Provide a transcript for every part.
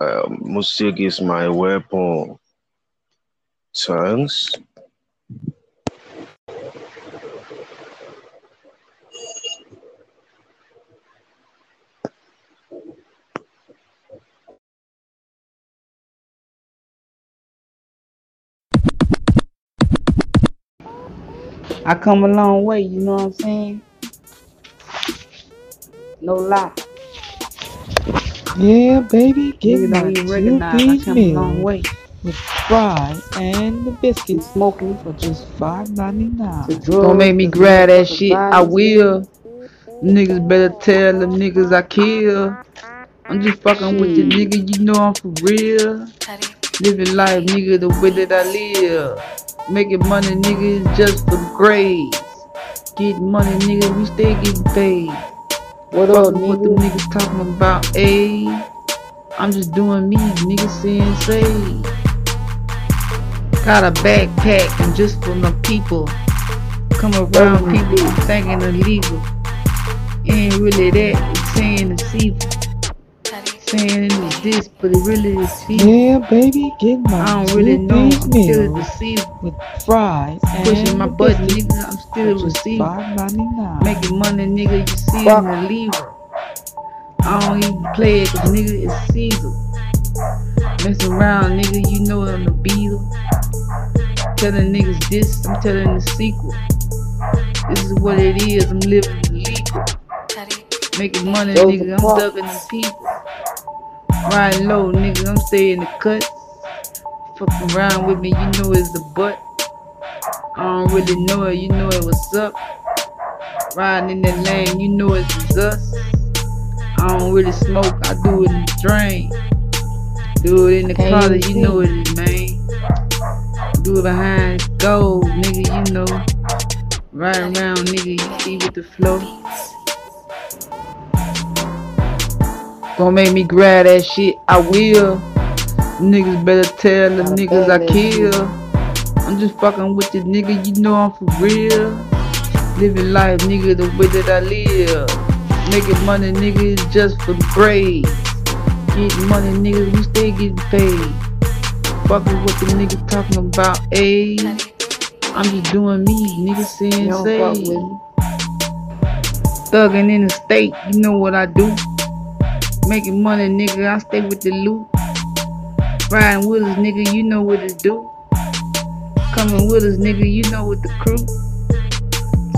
uh, music is my weapon. Thanks. I come a long way, you know what I'm saying? No lie. Yeah, baby, give Niggas my don't even two recognize I piece come a long meal way. with fries and the Been biscuits smoking for just five ninety the nine. Don't make me grab that shit. I will. Niggas better tell them niggas I kill. I'm just fucking with you, nigga, you know I'm for real. Living life, nigga, the way that I live. Making money, nigga, is just for the grades. Getting money, nigga, we stay getting paid. What up, Fucking what them niggas talking about, ayy. I'm just doing me, nigga, saying say. Got a backpack and just for my people. Come around people thinking illegal. Ain't really that, it's saying Saying it's this, but it really is evil. Yeah, baby, get I don't really know, I'm still a meal deceiver. with fries Pushing my button, nigga, I'm still a receiver. five ninety nine. Making money, nigga, you see. I'm a lever. I don't even play it, cause nigga, it's Caesar. Messing around, nigga, you know I'm a beetle. Telling niggas this, I'm telling the sequel. This is what it is, I'm living illegal. Making money, nigga, I'm ducking the people. Riding low, nigga, I'm staying the cuts. Fucking around with me, you know it's the butt. I don't really know it, you know it what's up. Riding in the lane, you know it's us. I don't really smoke, I do it in the drain. Do it in the closet, you know it is, man. Do it behind gold, nigga, you know. Ride around, nigga, you see with the flow. Don't make me grab that shit, I will. Niggas better tell the niggas I bag that shit. kill. I'm just fucking with the nigga, you know I'm for real. Living life, nigga, the way that I live. Making money, nigga, is just for the grades. Getting money, nigga, we stay getting paid. Fucking what the niggas talking about, ayy. I'm just doing me, nigga, saying say. Thugging in the state, you know what I do. Making money, nigga, I stay with the loot. Riding with us, nigga, you know what it do. Coming with us, nigga, you know what the crew.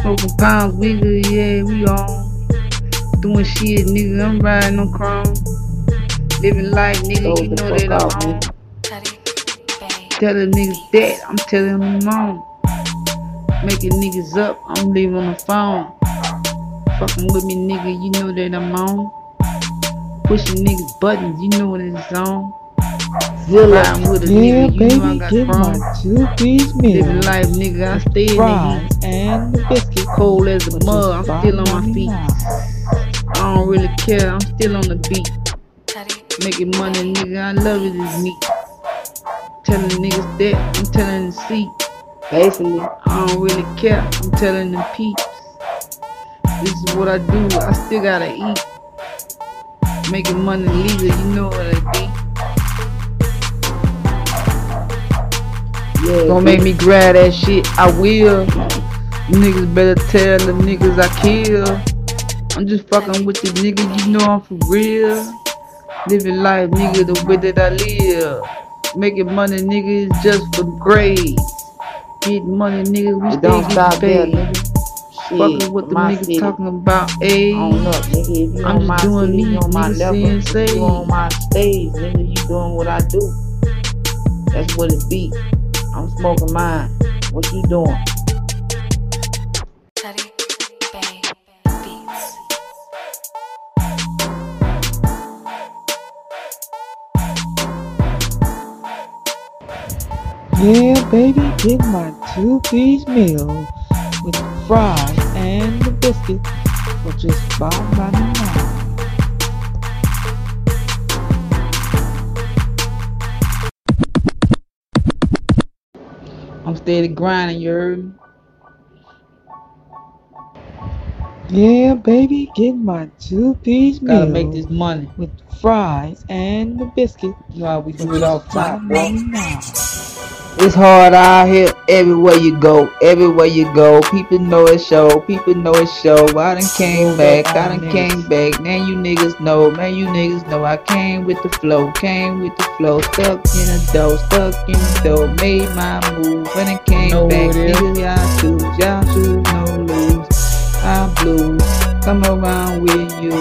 Smoking pounds, nigga, yeah, we on. Doing shit, nigga, I'm riding on chrome. Living life, nigga, you know that I'm on. Telling niggas that, I'm telling them on. Making niggas up, I'm leaving on the phone. Fucking with me, nigga, you know that I'm on. Pushing niggas buttons, you know what it's on. Zilla. Riding with a Yeah, nigga, you know I got get my two piece meal Living life, nigga, I stay in the heat. and the biscuits Cold as a mud, I'm still on my feet. I don't really care, I'm still on the beat. Making money, nigga, I love it, it is me. Telling niggas that, I'm telling the seat. Basically. I don't really care, I'm telling the peeps. This is what I do, I still gotta eat. Making money legal, you know what I be. Yeah. Don't make me grab that shit, I will. Niggas better tell the niggas I kill. I'm just fucking with the niggas, you know I'm for real. Living life, nigga, the way that I live. Making money, nigga, is just for grades. Getting money, nigga, we It stay don't stop paid. Shit. Fucking what the my niggas city. talking about, On up, nigga. If you I'm on just my doing city, me, on my nigga, level. saying you on my stage, nigga, you doing what I do. That's what it be. I'm smoking mine. What you doing? Teddy Bay Beats. Yeah, baby, get my two piece meal with fries and the biscuit for just five ninety nine. I'm steady grinding, you heard me? Yeah, baby, get my two piece meal. Gotta make this money. with fries and the biscuit. You know how we do it off top, boy. $5.99. It's hard out here everywhere you go, everywhere you go. People know it's show, people know it's show. I done came back, I done came back. Man, you niggas know, man, you niggas know. I came with the flow, came with the flow. Stuck in the dough, stuck in the dough. Made my move, when it came Know back. it. Niggas, y'all choose, y'all choose, no lose. I blues, come around with you,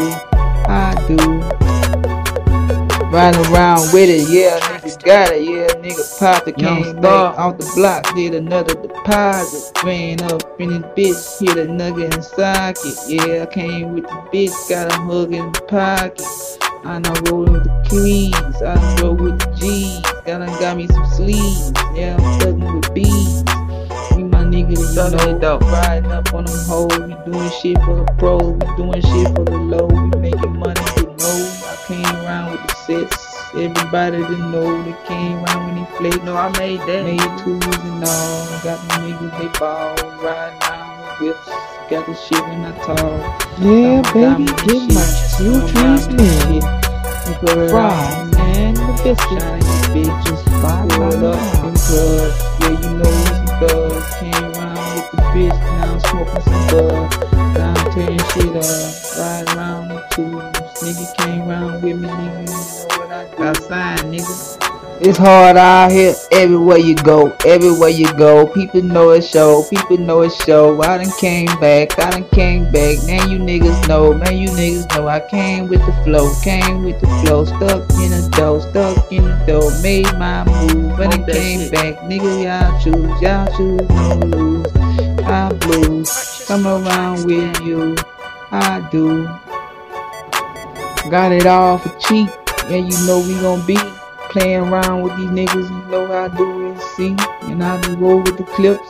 I do. Riding around with it, yeah, nigga got it, yeah, nigga popped the Star. back off the block, did another deposit, ran up in this bitch, hit a nugget in socket, yeah, I came with the bitch, got a hug in the pocket, I done rollin' with the keys, I done roll with the G's, got done got me some sleeves, yeah, I'm thuggin' with B's, me my nigga, you know, riding up on them hoes, we doing shit for the pros, we doing shit for the low, we making money with no, I came around with the sets. Everybody didn't know they came around when they flake. No, I made that. Made twos and all. Got the niggas they ball. Riding around with whips. Got the shit in I talk. Yeah, baby, get my two Got piece diamond meal. shit. Put it Fries and the biscuit. Shiny bitches. Five up in clubs. Yeah, you know some thugs. Came around with the bitch. Now I'm smoking some bud. Now I'm tearing shit up. Ride around with twos. Nigga came around with me, nigga. You know what I got signed, nigga. It's hard out here everywhere you go, everywhere you go. People know it's show, people know it's show. I done came back, I done came back. Now you niggas know, man, you niggas know. I came with the flow, came with the flow. Stuck in the dough, stuck in the dough. Made my move, and it came shit. back. Nigga, y'all choose, y'all choose, no lose. I blues, come around with you, I do. Got it all for cheap, yeah, you know we gon' be playing around with these niggas, you know how I do it, see? And I just roll with the clips,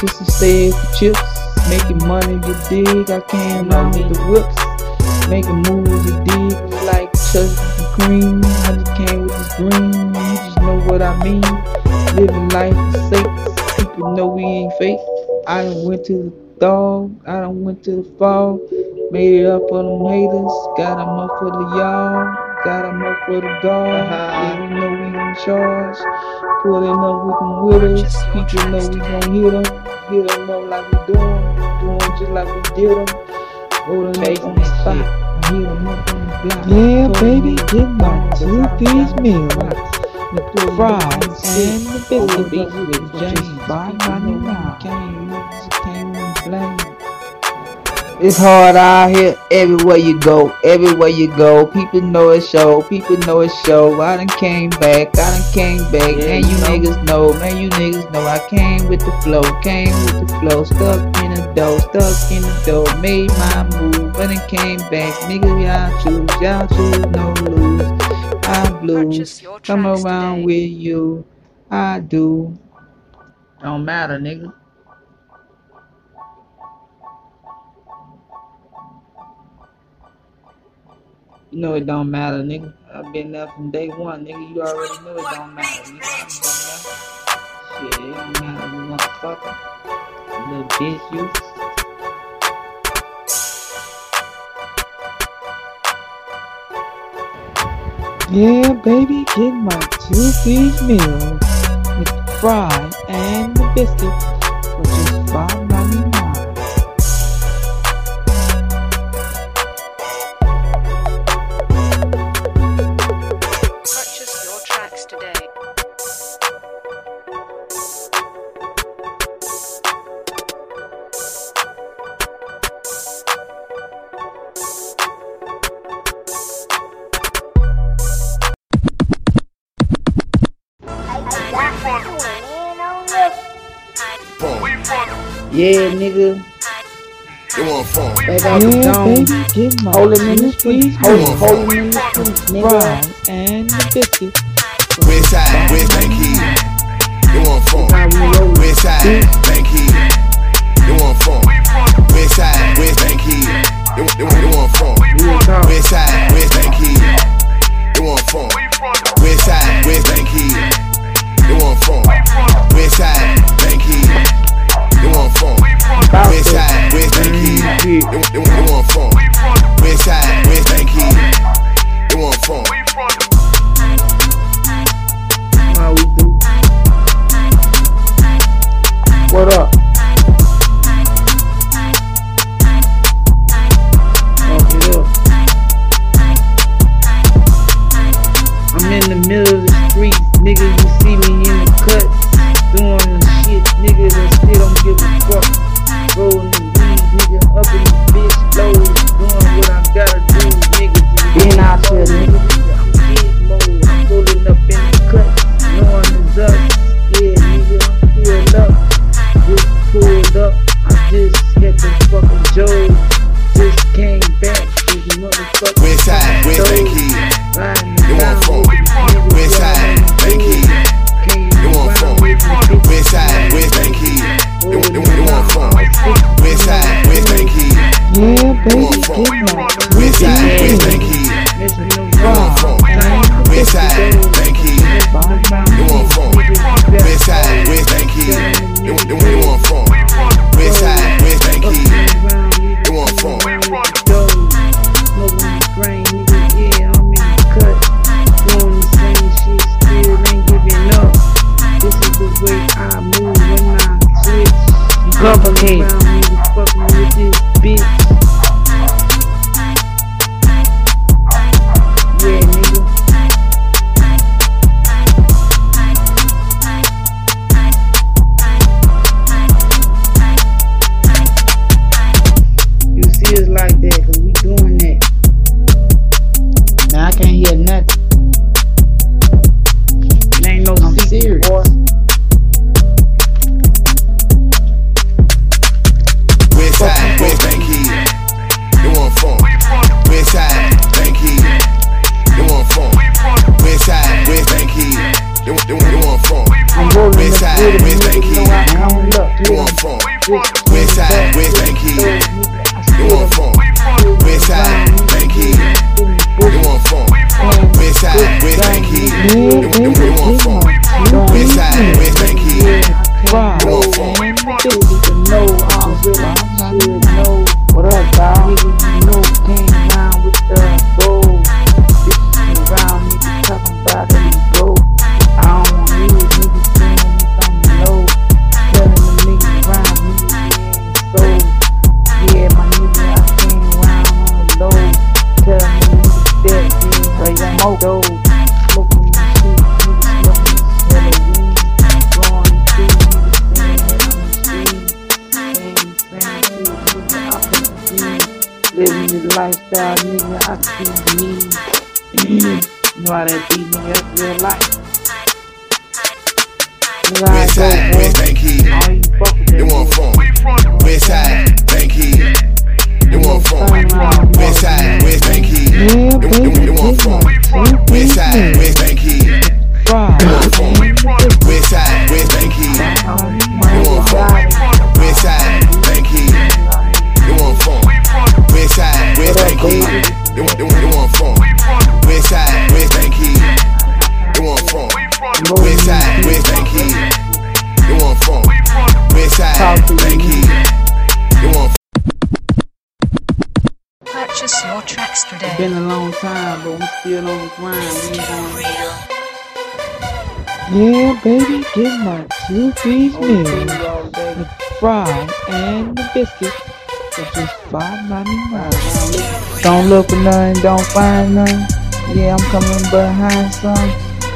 just to stay for chips, making money, you dig? I came around with the whips, making moves, you dig? Like Chuck and Cream, I just came with this green, you just know what I mean. Living life for sake, people know we ain't fake. I done went to the dog, I done went to the fall, made it up on them haters, got 'em up for the y'all, got 'em up for the guard. Yeah, we know we in charge, pulling up with them winners, people know we gon' hit 'em, hit 'em up like we doing, doing just like we did 'em, rolling up on the spot, I hit 'em up on the block. Yeah, baby, get my two how I piece got meal. The pull Fries the and stick. the Pull biscuit. up with James. Five People know we ninety-nine. came, we just came in blame. It's hard out here everywhere you go, everywhere you go. People know it's show, people know it's show. I done came back, I done came back. Yeah, man, you you know. niggas know, man, you niggas know. I came with the flow, came with the flow. Stuck in the dough, stuck in the dough. Made my move, and it came back. Niggas, y'all choose, y'all choose, no lose. I blues, Purchase your come around today. with you. I do. Don't matter, nigga. You know it don't matter, nigga. I've been there from day one, nigga. You already know it don't matter. Saying? Shit, it don't matter, motherfucker. Little bitch, you. Yeah, baby, get my two piece meal with the fries and the biscuit Yeah, nigga. They want phone. Back out the Yeah, dome. baby, get my Hold him in two the streets. Hold him, meal hold him in the streets, nigga. and the biscuit for West just side, West $5.99. Bank Key. They want phone. How we. West side, Bank Key. They want phone. West side, West Bank Key. They want, they want, they want phone. Real. West side, West Bank Key. They want phone. West side, West Bank Key. They want phone. West side, Bank Key they want fun. Westside, West Yankee, they, they, they want fun. Westside, West Yankee, they want fun. What up? This lifestyle, nigga, I see me. you know how that be, nigga, that's real life. West side, West. Bank Kid. I don't even fuck with They want phone. West side, Bank Kid. They want phone. West side, West Bank. Yeah, They want, baby, they get want phone. my two West side, West Bank Kid. West They want, they want, they want phone. West side, West Bank Kid. They want phone. West side, West Bank Kid. They want phone. West side, Bank Kid. They want Purchase your tracks today. Been a long time, but we still on the grind. We ain't going Yeah, baby, get my two piece Only meal thing all day. and the biscuit for just five ninety nine. Don't look for nothing, don't find nothing. Yeah, I'm coming behind some.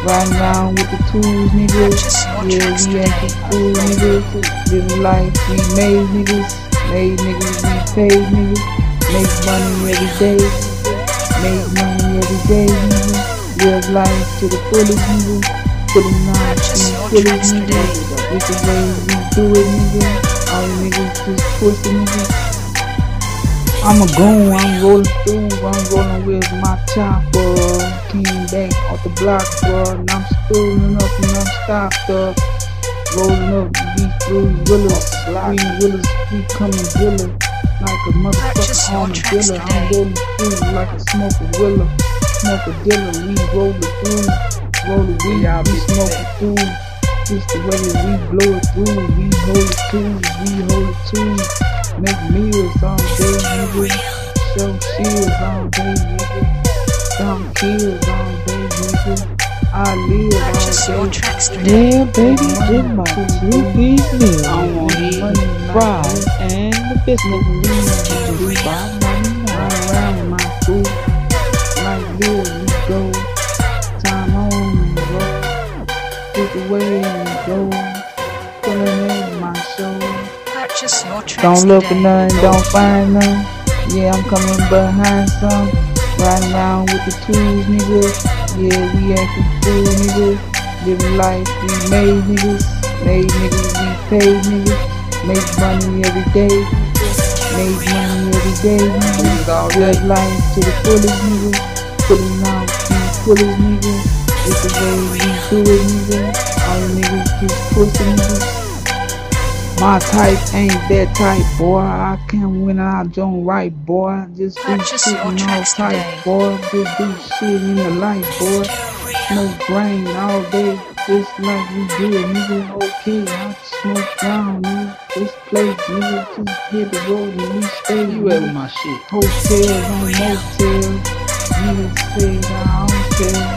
Riding around with the tools, niggas. Yeah, we acting today. cool, niggas. Living life, we made niggas. Made niggas, we paid niggas. Make money every day. Make money every day, nigga. Live life to the fullest, nigga. Putting on the your fullest, today. It's the way we do it, nigga. All niggas just pussy, nigga. I'm a goon, I'm rolling through, I'm rolling with my chopper. Came back off the block, bro, and I'm spooling up and I'm stopped up. Rolling up these three willows, three willows, we coming villa. Like a motherfucker your on a tracks villa. I'm today. rolling through like a smoker willa. Smoke a dealer, we rolling through. Roll the weed, we smoking through. This the way we blow it through. We hold it too, we hold it too. Make meals all day, nigga. Show shields all day, nigga. Some kills all day, nigga. I live Purchase all your day. tracks today. Yeah, baby, get my two piece meal I want with it. fries and the biscuit Smoking weed, for just nigga. Don't look for today. nothing, don't find none. Yeah, I'm coming behind some. Riding around with the tools, nigga. Yeah, we ain't acting fool, nigga. Living life we made, niggas. Made niggas, we paid, niggas. Make money every day, nigga. Make money every day, nigga. Live life to the fullest, nigga. Pulling out these fullest, nigga. It's the way we do it, nigga. All you niggas just pussy, niggas. My type ain't that type, boy. I can't win I don't right, boy. Just be Purchase your sitting all tracks tight, today. boy. Just do shit in the life, boy. Smoke brain all day, just like we do it, nigga. Okay, I smoke down, nigga. This place, nigga, just hit the road and we stay. You at with nigga. my shit. Hotels on motels. Niggas say I don't care.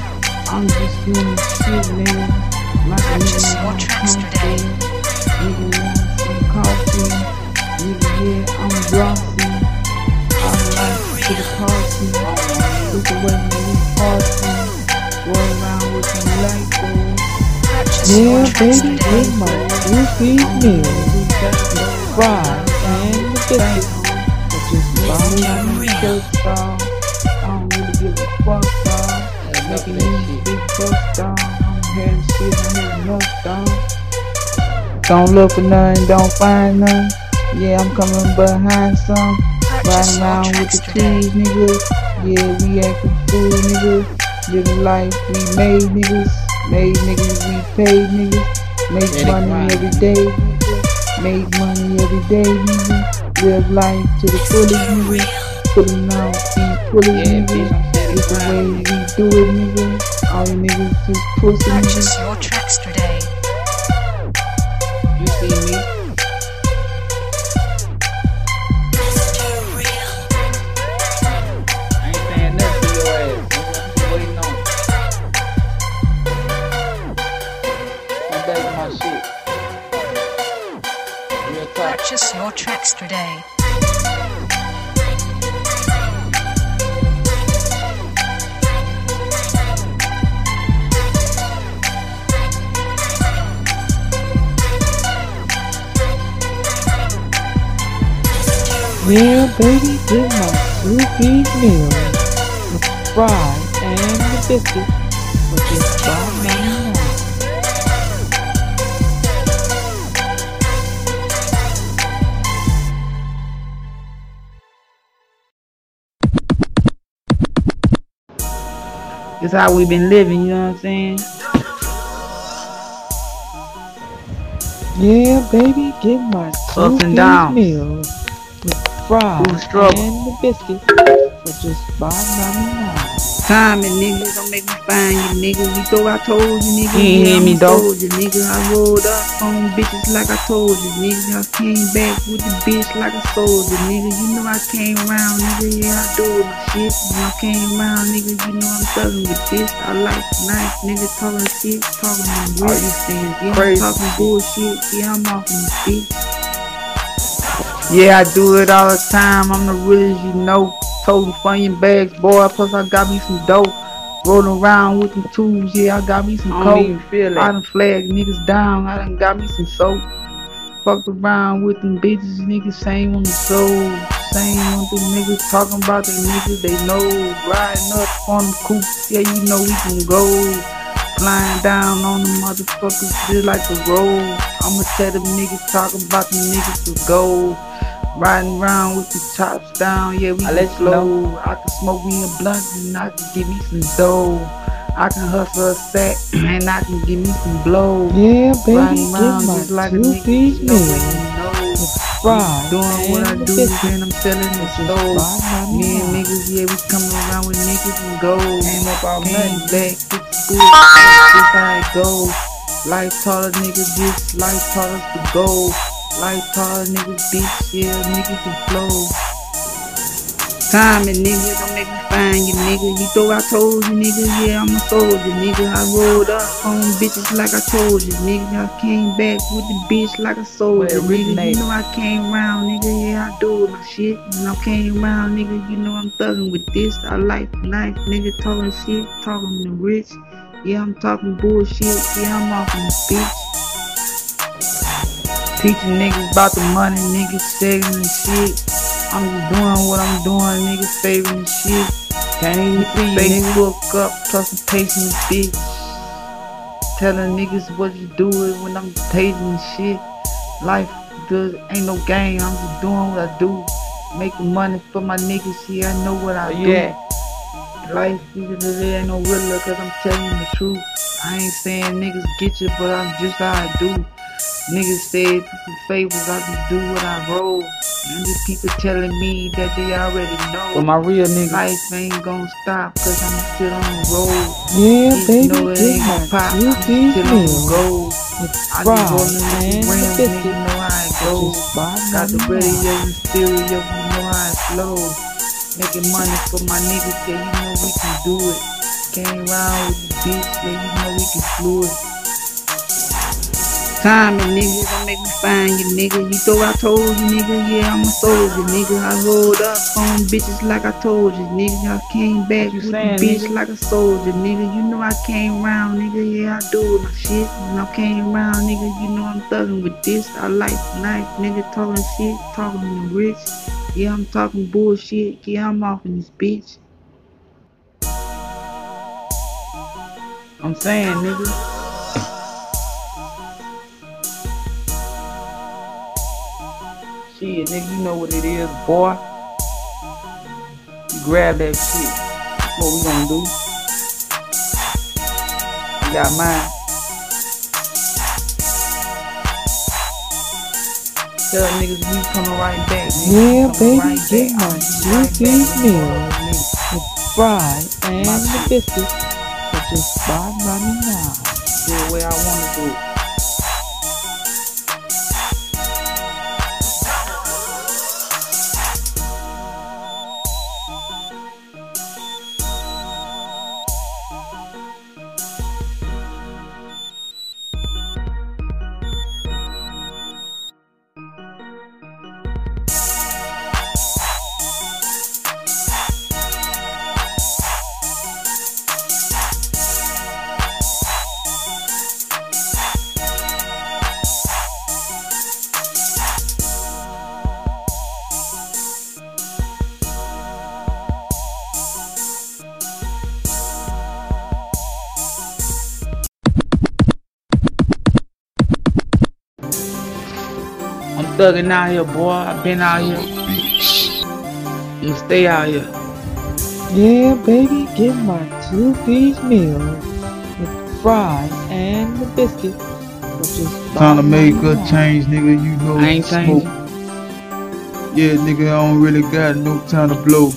I'm just doing shit, nigga. Like a Purchase nigga your Purchase your Yeah, tracks baby, today. with my two-piece meal, fries, and the biscuit. But just buy me a shirt, dog. I don't really give a fuck, dog. Making these big bucks, dog. I'm hearing shit, I'm hearing dog. Don't look for nothing, don't find none. Yeah, I'm coming behind some. Riding around with the today. trees, nigga. Yeah, we acting fool, nigga. Living life we made, niggas. Made niggas, we paid, niggas. Make Let money every day, nigga. Make money every day, nigga. Live life to the fullest, nigga. Pulling out these pullets, Yeah, bitch, nigga. It's the way we do it, nigga. All you niggas just pussy, nigga. Purchase your tracks today. Purchase your tracks today. Yeah, baby, get my two-piece meal with fries and the biscuit for just five ninety It's how we've been living, you know what I'm saying? Yeah, baby, get my Up and down. meal with fries and the biscuit for just five ninety nine. Time and nigga, don't make me find you, nigga. We thought I told you, nigga. You ain't hear me, I though. told you, nigga. I rolled up on bitches like I told you, nigga. I came back with the bitch like a soldier, nigga. You know I came around, nigga. Yeah, I do my shit. When I came around, nigga, you know I'm thugging with this. I like nice nigga talking shit, talking on you things. Yeah, I'm talking bullshit. Yeah, I'm off in the bitch. Yeah, I do it all the time. I'm the realest, you know. Toting funny bags, boy. Plus, I got me some dope. Rolling around with the tools, yeah, I got me some I coke. feel I done flagged niggas down. I done got me some soap. Fucked around with them bitches, niggas same on the soul. Same on the niggas talking about the niggas they know. Riding up on them coops, yeah, you know we can go. Flying down on them motherfuckers just like a roll. I'ma tell them niggas talking about them niggas to go. Riding around with the tops down, yeah, we I can let you slow. I can smoke me a blunt and I can give me some dough. I can hustle a sack and I can give me some blow. Yeah, baby, Riding get around my just like a nigga, two-piece you know what meal you know. with Doing what I do, biscuit and I'm selling the for stove. Me and niggas, yeah, we coming around with niggas and gold. Came up off Came nothing. back, get the bullshit, this how it goes. Life taught a nigga this, life taught us to go. Life tall a nigga this, yeah, nigga can flow. Time and nigga, don't make me find you, nigga. You thought I told you, nigga, yeah, I'm a soldier, nigga. I rolled up on bitches like I told you, nigga. I came back with the bitch like a soldier, nigga. You know I came round, nigga, yeah, I do my shit. And I came round, nigga, you know I'm thugging with this. I like life, nigga, talking shit, talking to rich. Yeah, I'm talking bullshit, yeah, I'm off on the bitch. Teaching niggas about the money, niggas saving and shit. I'm just doing what I'm doing, niggas saving and shit. Can't even see you, nigga. Facebook up, plus I'm pacing bitch. Telling niggas what you doing when I'm tasting and shit. Life does ain't no game, I'm just doing what I do. Making money for my niggas, yeah, I know what I do. at? Life niggas there ain't no realer cause I'm telling the truth. I ain't saying niggas get you, but I'm just how I do. Niggas say for favors, I just do what I roll. And these people telling me that they already know. But my real nigga. Life ain't gonna stop cause I'm still on the road. Yeah, You baby, know it ain't gonna my pop. I'm still on the road. I just rollin' with and the rims, nigga, know how it goes. Got the radio and stereo, you know how it flows. Making money for my niggas, yeah, you know we can do it. Came around with the bitch, yeah, you know we can flew it. Time and nigga, don't make me find you, nigga. You thought I told you, nigga, yeah, I'm a soldier, nigga. I rolled up on bitches like I told you, nigga. I came back you with saying, the bitch nigga? like a soldier, nigga. You know I came around, nigga, yeah, I do my shit. And I came around, nigga, you know I'm thugging with this. I like life, nigga, talking shit, talking to rich. Yeah, I'm talking bullshit. Yeah, I'm off in this bitch. I'm saying, nigga. Shit, nigga, you know what it is, boy. You grab that shit. That's what we gonna do. I got mine. Tell niggas we coming right back. nigga. Yeah, baby, right get back. my I'm right back, piece nigga. meal with fries and My the shit. biscuit. So just buy money now. Do the way I wanna do it. Thugging out here, boy. I've been out here. And stay out here. Yeah, baby, get my two piece meal with fries and the biscuit. So just buy Time to make a change, nigga. You know, I ain't smoke. changing. Yeah, nigga, I don't really got no time to blow.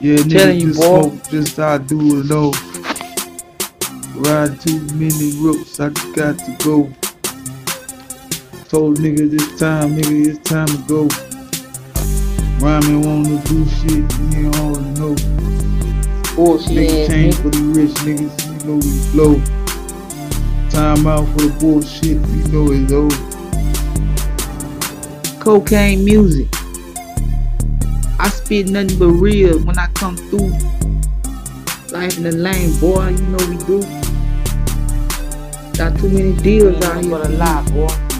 Yeah, nigga, Telling you, just boy. smoke just how I do it, though. Ride too many ropes, I just got to go. Told niggas this time, nigga, it's time to go. Rhyming wanna do shit, you already know. Bullshit Nigga change for the rich niggas, you know we flow. Time out for the bullshit, you know it's over. Cocaine music. I spit nothing but real when I come through. Life in the lane, boy, you know we do. Got too many deals Ain't out nothing here. but a lie, boy.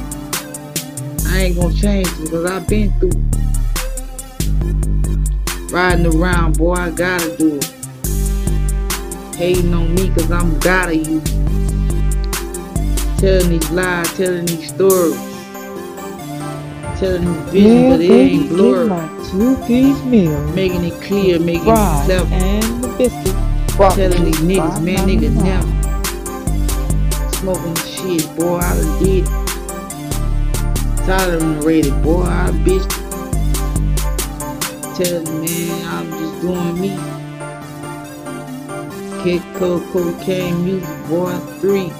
I ain't gonna change it because I've been through. Riding around, boy, I gotta do it. Hating on me because I'm God of you. Telling these lies, telling these stories. Telling these visions, Yeah, but it baby, ain't get blurry. my two piece meal Making it clear, making it fries clever. and the biscuit. Fuck Telling these niggas, buy man, niggas now. never. Smoking shit, boy, I done did it. Tolerated, boy, I bitch. Telling man, I'm just doing me. Kick coke, cocaine, music, boy, three.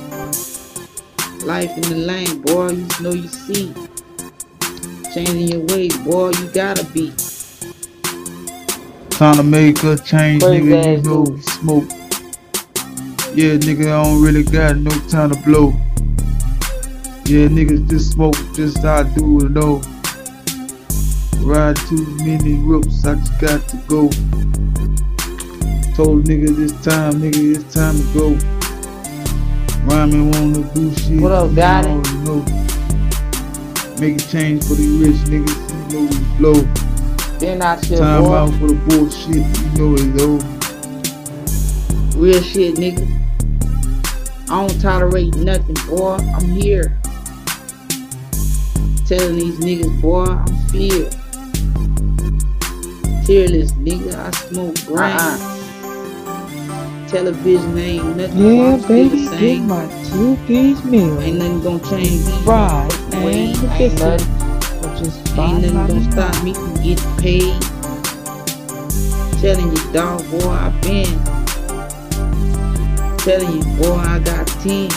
Life in the lane, boy, you know you see. Changing your ways, boy, you gotta be. Time to make a change, Crazy nigga. You ass know, smoke. Yeah, nigga, I don't really got no time to blow. Yeah, niggas just smoke, just I do it though. Ride too many ropes, I just got to go. Told nigga this time, nigga, it's time to go. Rhyming wanna do shit. What up, you got it? know. Make a change for the rich niggas, you know we blow. Then I shit, Time boy. out for the bullshit, you know it's over. Real shit, nigga. I don't tolerate nothing, boy. I'm here. Telling these niggas, boy, I'm filled. Tearless, nigga. I smoke grain. Uh-uh. Television ain't nothing. Yeah, baby, the get same. my two-piece meal. Ain't nothing gonna change me. Fried and Wait, the ain't biscuit. nothing. For just Ain't nothing gonna stop nine. me from getting paid. Telling you, dog, boy, I been. Telling you, boy, I got 10.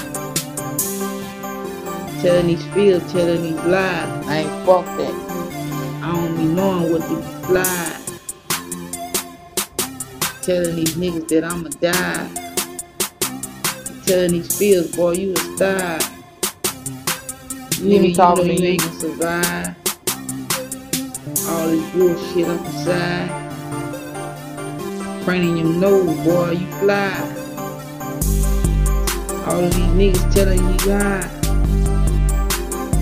Telling these fields, telling these lies. I ain't fuck that. I don't be knowing what to fly. Telling these niggas that I'ma die. Telling these fields, boy, you a star. You ain't Nigga, you talking know to you me. ain't gonna survive. All this bullshit up the side. Praying your nose, boy, you fly. All of these niggas telling you lie.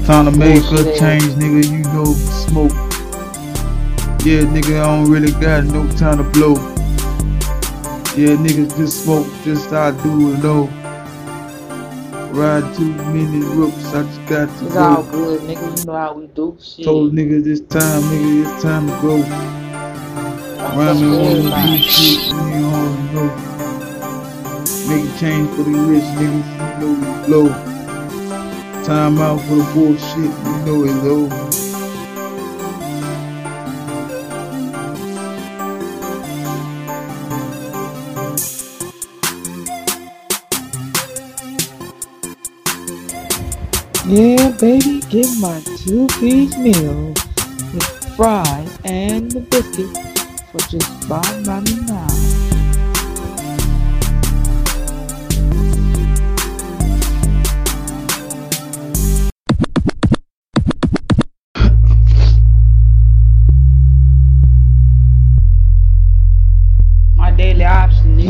Time to make a change, nigga. You know, smoke. Yeah, nigga, I don't really got no time to blow. Yeah, niggas just smoke, just I do it though. Ride too many ropes, I just got to It's all good, nigga. You know how we do shit. Told niggas this time, nigga, it's time to go. Rhyming on the beat shit, you already know. Make a change for the rich niggas, you know we blow. Time out for the bullshit, you know it's over. Yeah, baby, get my two-piece meal with fries and the biscuit for just five ninety nine.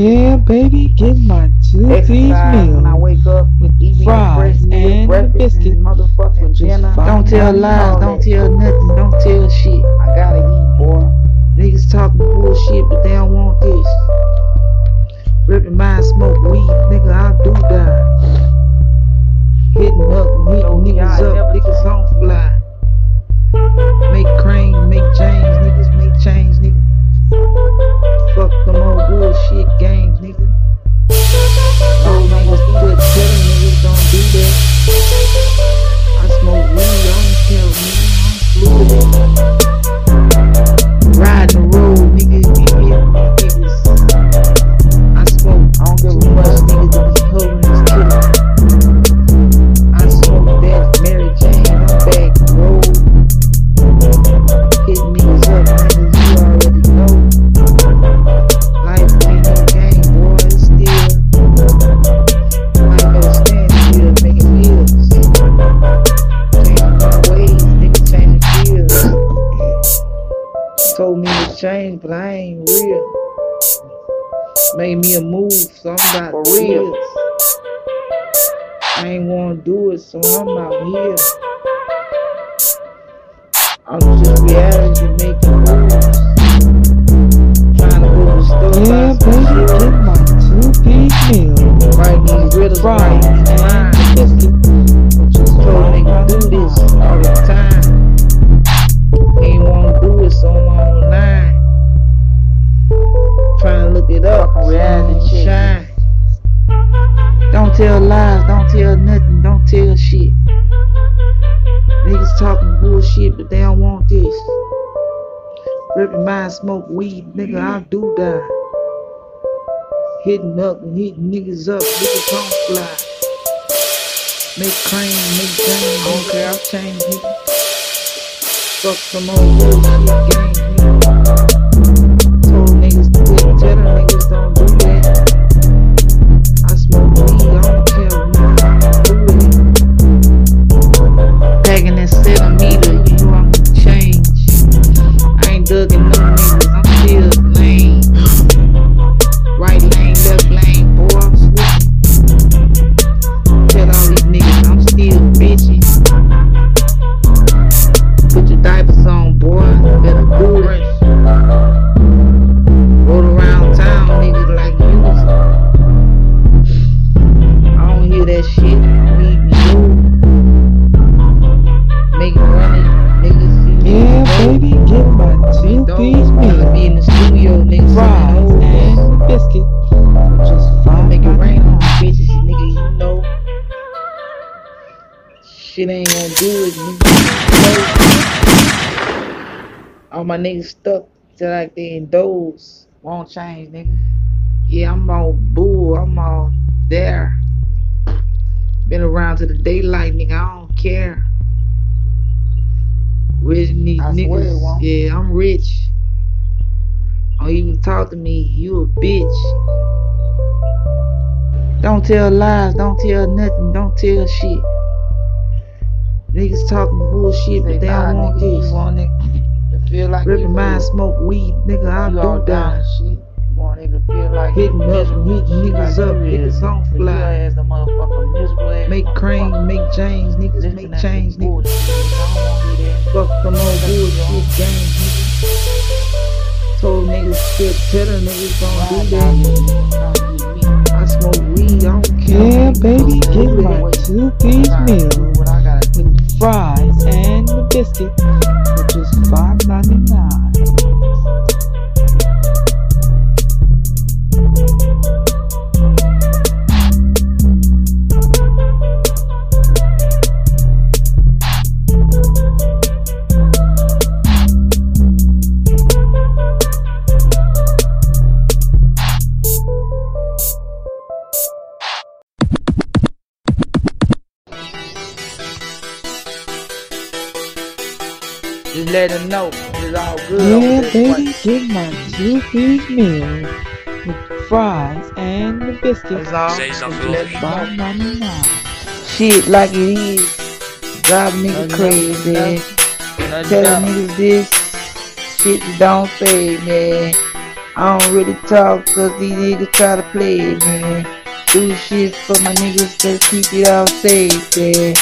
Yeah, baby, get my two-piece Exercise when I wake up, with eat me fries breakfast, and the breakfast biscuit and motherfucking just dinner. Don't tell lies, don't tell nothing, don't tell shit. I gotta eat, boy. Niggas talking bullshit, but they don't want this. Ripping mine, smoke weed, nigga, I for just Told do this all the time. Ain't wanna do it, so I'm online. Trying to look it up, reality. Don't tell lies, don't tell nothing, don't tell shit. Niggas talking bullshit, but they don't want this. Ripping mine, smoke weed, nigga, I do die. Hitting up hitting niggas up, niggas don't fly. Make cream, make game, I don't care, I've changed, nigga. Fuck some old bullshit games, stuck to like they those. Won't change, nigga. Yeah, I'm all bull. I'm all there. Been around to the daylight, nigga. I don't care. Rich these I niggas. Yeah, I'm rich. Don't even talk to me. You a bitch. Don't tell lies. Don't tell nothing. Don't tell shit. Niggas talking bullshit, but they don't want this. Nigga to feel like Ripping mine, smoke weed, nigga. I'll all do down that. shit. You want nigga feel like Hitting up, miserable hitting niggas up, niggas on fly. As the motherfucker miserable ass Make cream, make change, niggas make change, niggas. bullshit, nigga. I don't wanna hear that. Fuck them old bullshit games, nigga. Told niggas shit, tell them niggas Ride don't do down that. here, nigga. Tryna get me. I smoke weed, I don't care. Yeah, baby, get my two piece meal. do what I gotta do. with fries and a biscuit know it's all good. Yeah, over this baby, place. get my two piece meal with fries and the biscuit That's all. Say Just something. let them know. five ninety nine. Shit like it is. Drive niggas crazy. Nothing Tell down. niggas this shit don't say, man. I don't really talk cause these niggas try to play, man. Do shit for my niggas that keep it all safe, man.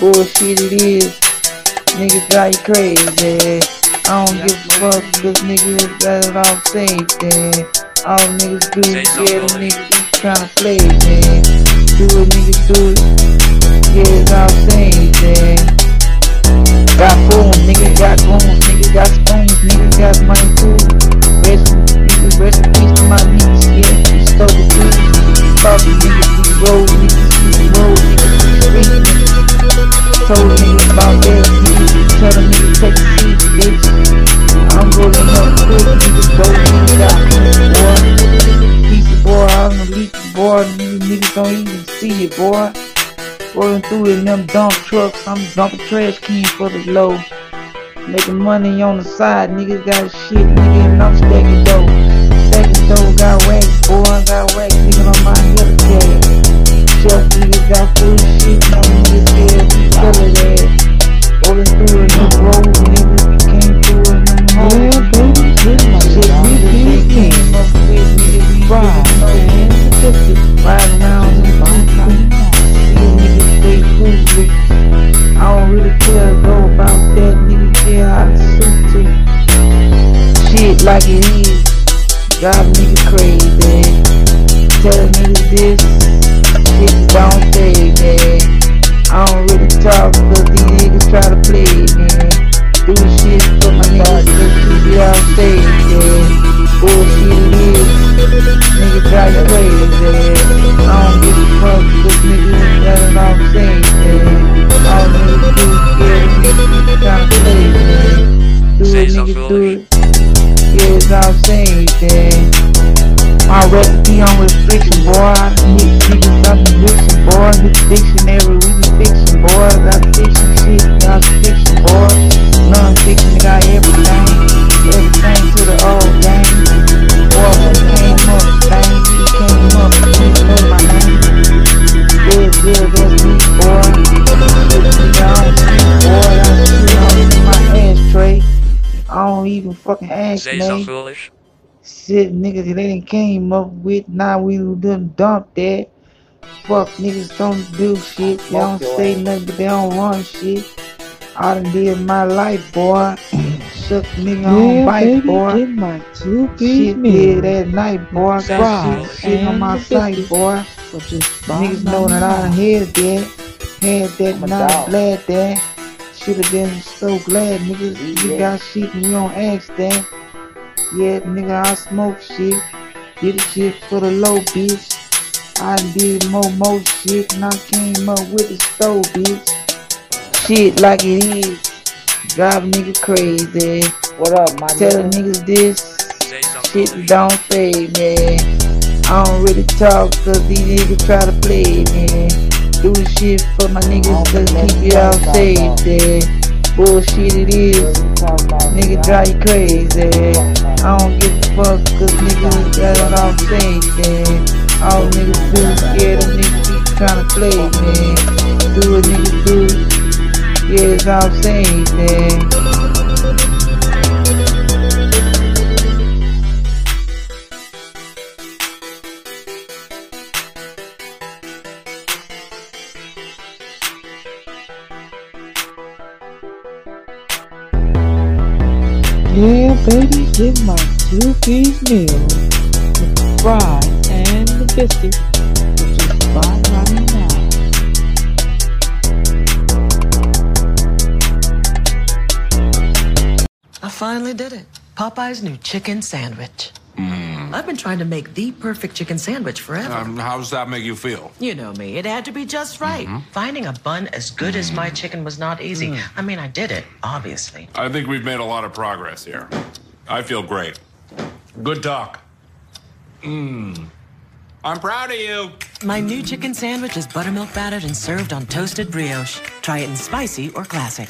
Bullshit it is. Niggas drive you crazy. I don't give a fuck cause niggas got it all safe, man. All niggas do is yeah, the niggas be tryna play, man. Do what niggas do it. Yeah, it's all safe, man. Got phones, nigga got phones, nigga got spoons, nigga got money too. Rest, nigga, rest in peace to my niggas, yeah, we stole the food. Fuck niggas, we roll, niggas, we roll, niggas, we street, niggas. Told niggas about that, niggas, tell them niggas take a seat, bitch. I'm rolling up quick, niggas, go, niggas got boy. Piece of boy, I'm a leak, boy, niggas, niggas don't even see it, boy. Rolling through in them dump trucks, I'm dumping trash can for the low. Making money on the side, niggas got shit, nigga, and I'm stacking dough. Stacking dough, got wax, boy, got wax, nigga, on my hip got full shit, now niggas scared, we full of that. Rolling through in fucking ask, Say man something foolish. shit niggas they didn't came up with. Now we done dumped that. Fuck niggas don't do shit. They don't say nothing, but they don't run shit. I done did my life, boy. suck nigga on Yeah, bike, baby, boy. get my two-piece Shit meal did that night, boy. I got Fries shit sitting on and my the site, biscuit. boy. just Niggas know that I done had that. Had that, not glad that. Should have been so glad, niggas. You got shit and you don't ask that. Yeah, nigga, I smoke shit. Did shit for the low, bitch. I did more, more shit and I came up with the stove, bitch. Shit like it is. Drive a nigga crazy. What up, my Telling niggas this shit don't fade, man. I don't really talk cause these niggas try to play, man. Do shit for my niggas cause keep it all safe, man. Bullshit it is. Nigga drive you crazy. I don't give a fuck cause niggas got it all safe, man. All niggas do scared of niggas trying to play, man. Do what niggas do. Yeah, it's all safe, man. Baby, get my two-piece meal with the fries and the biscuit for just five ninety nine. I finally did it. Popeye's new chicken sandwich. I've been trying to make the perfect chicken sandwich forever. Um, how does that make you feel? you know me, it had to be just right. Finding a bun as good as my chicken was not easy. I mean, I did it, obviously. I think we've made a lot of progress here. I feel great. Good talk. Mmm. I'm proud of you. My new chicken sandwich is buttermilk battered and served on toasted brioche. Try it in spicy or classic.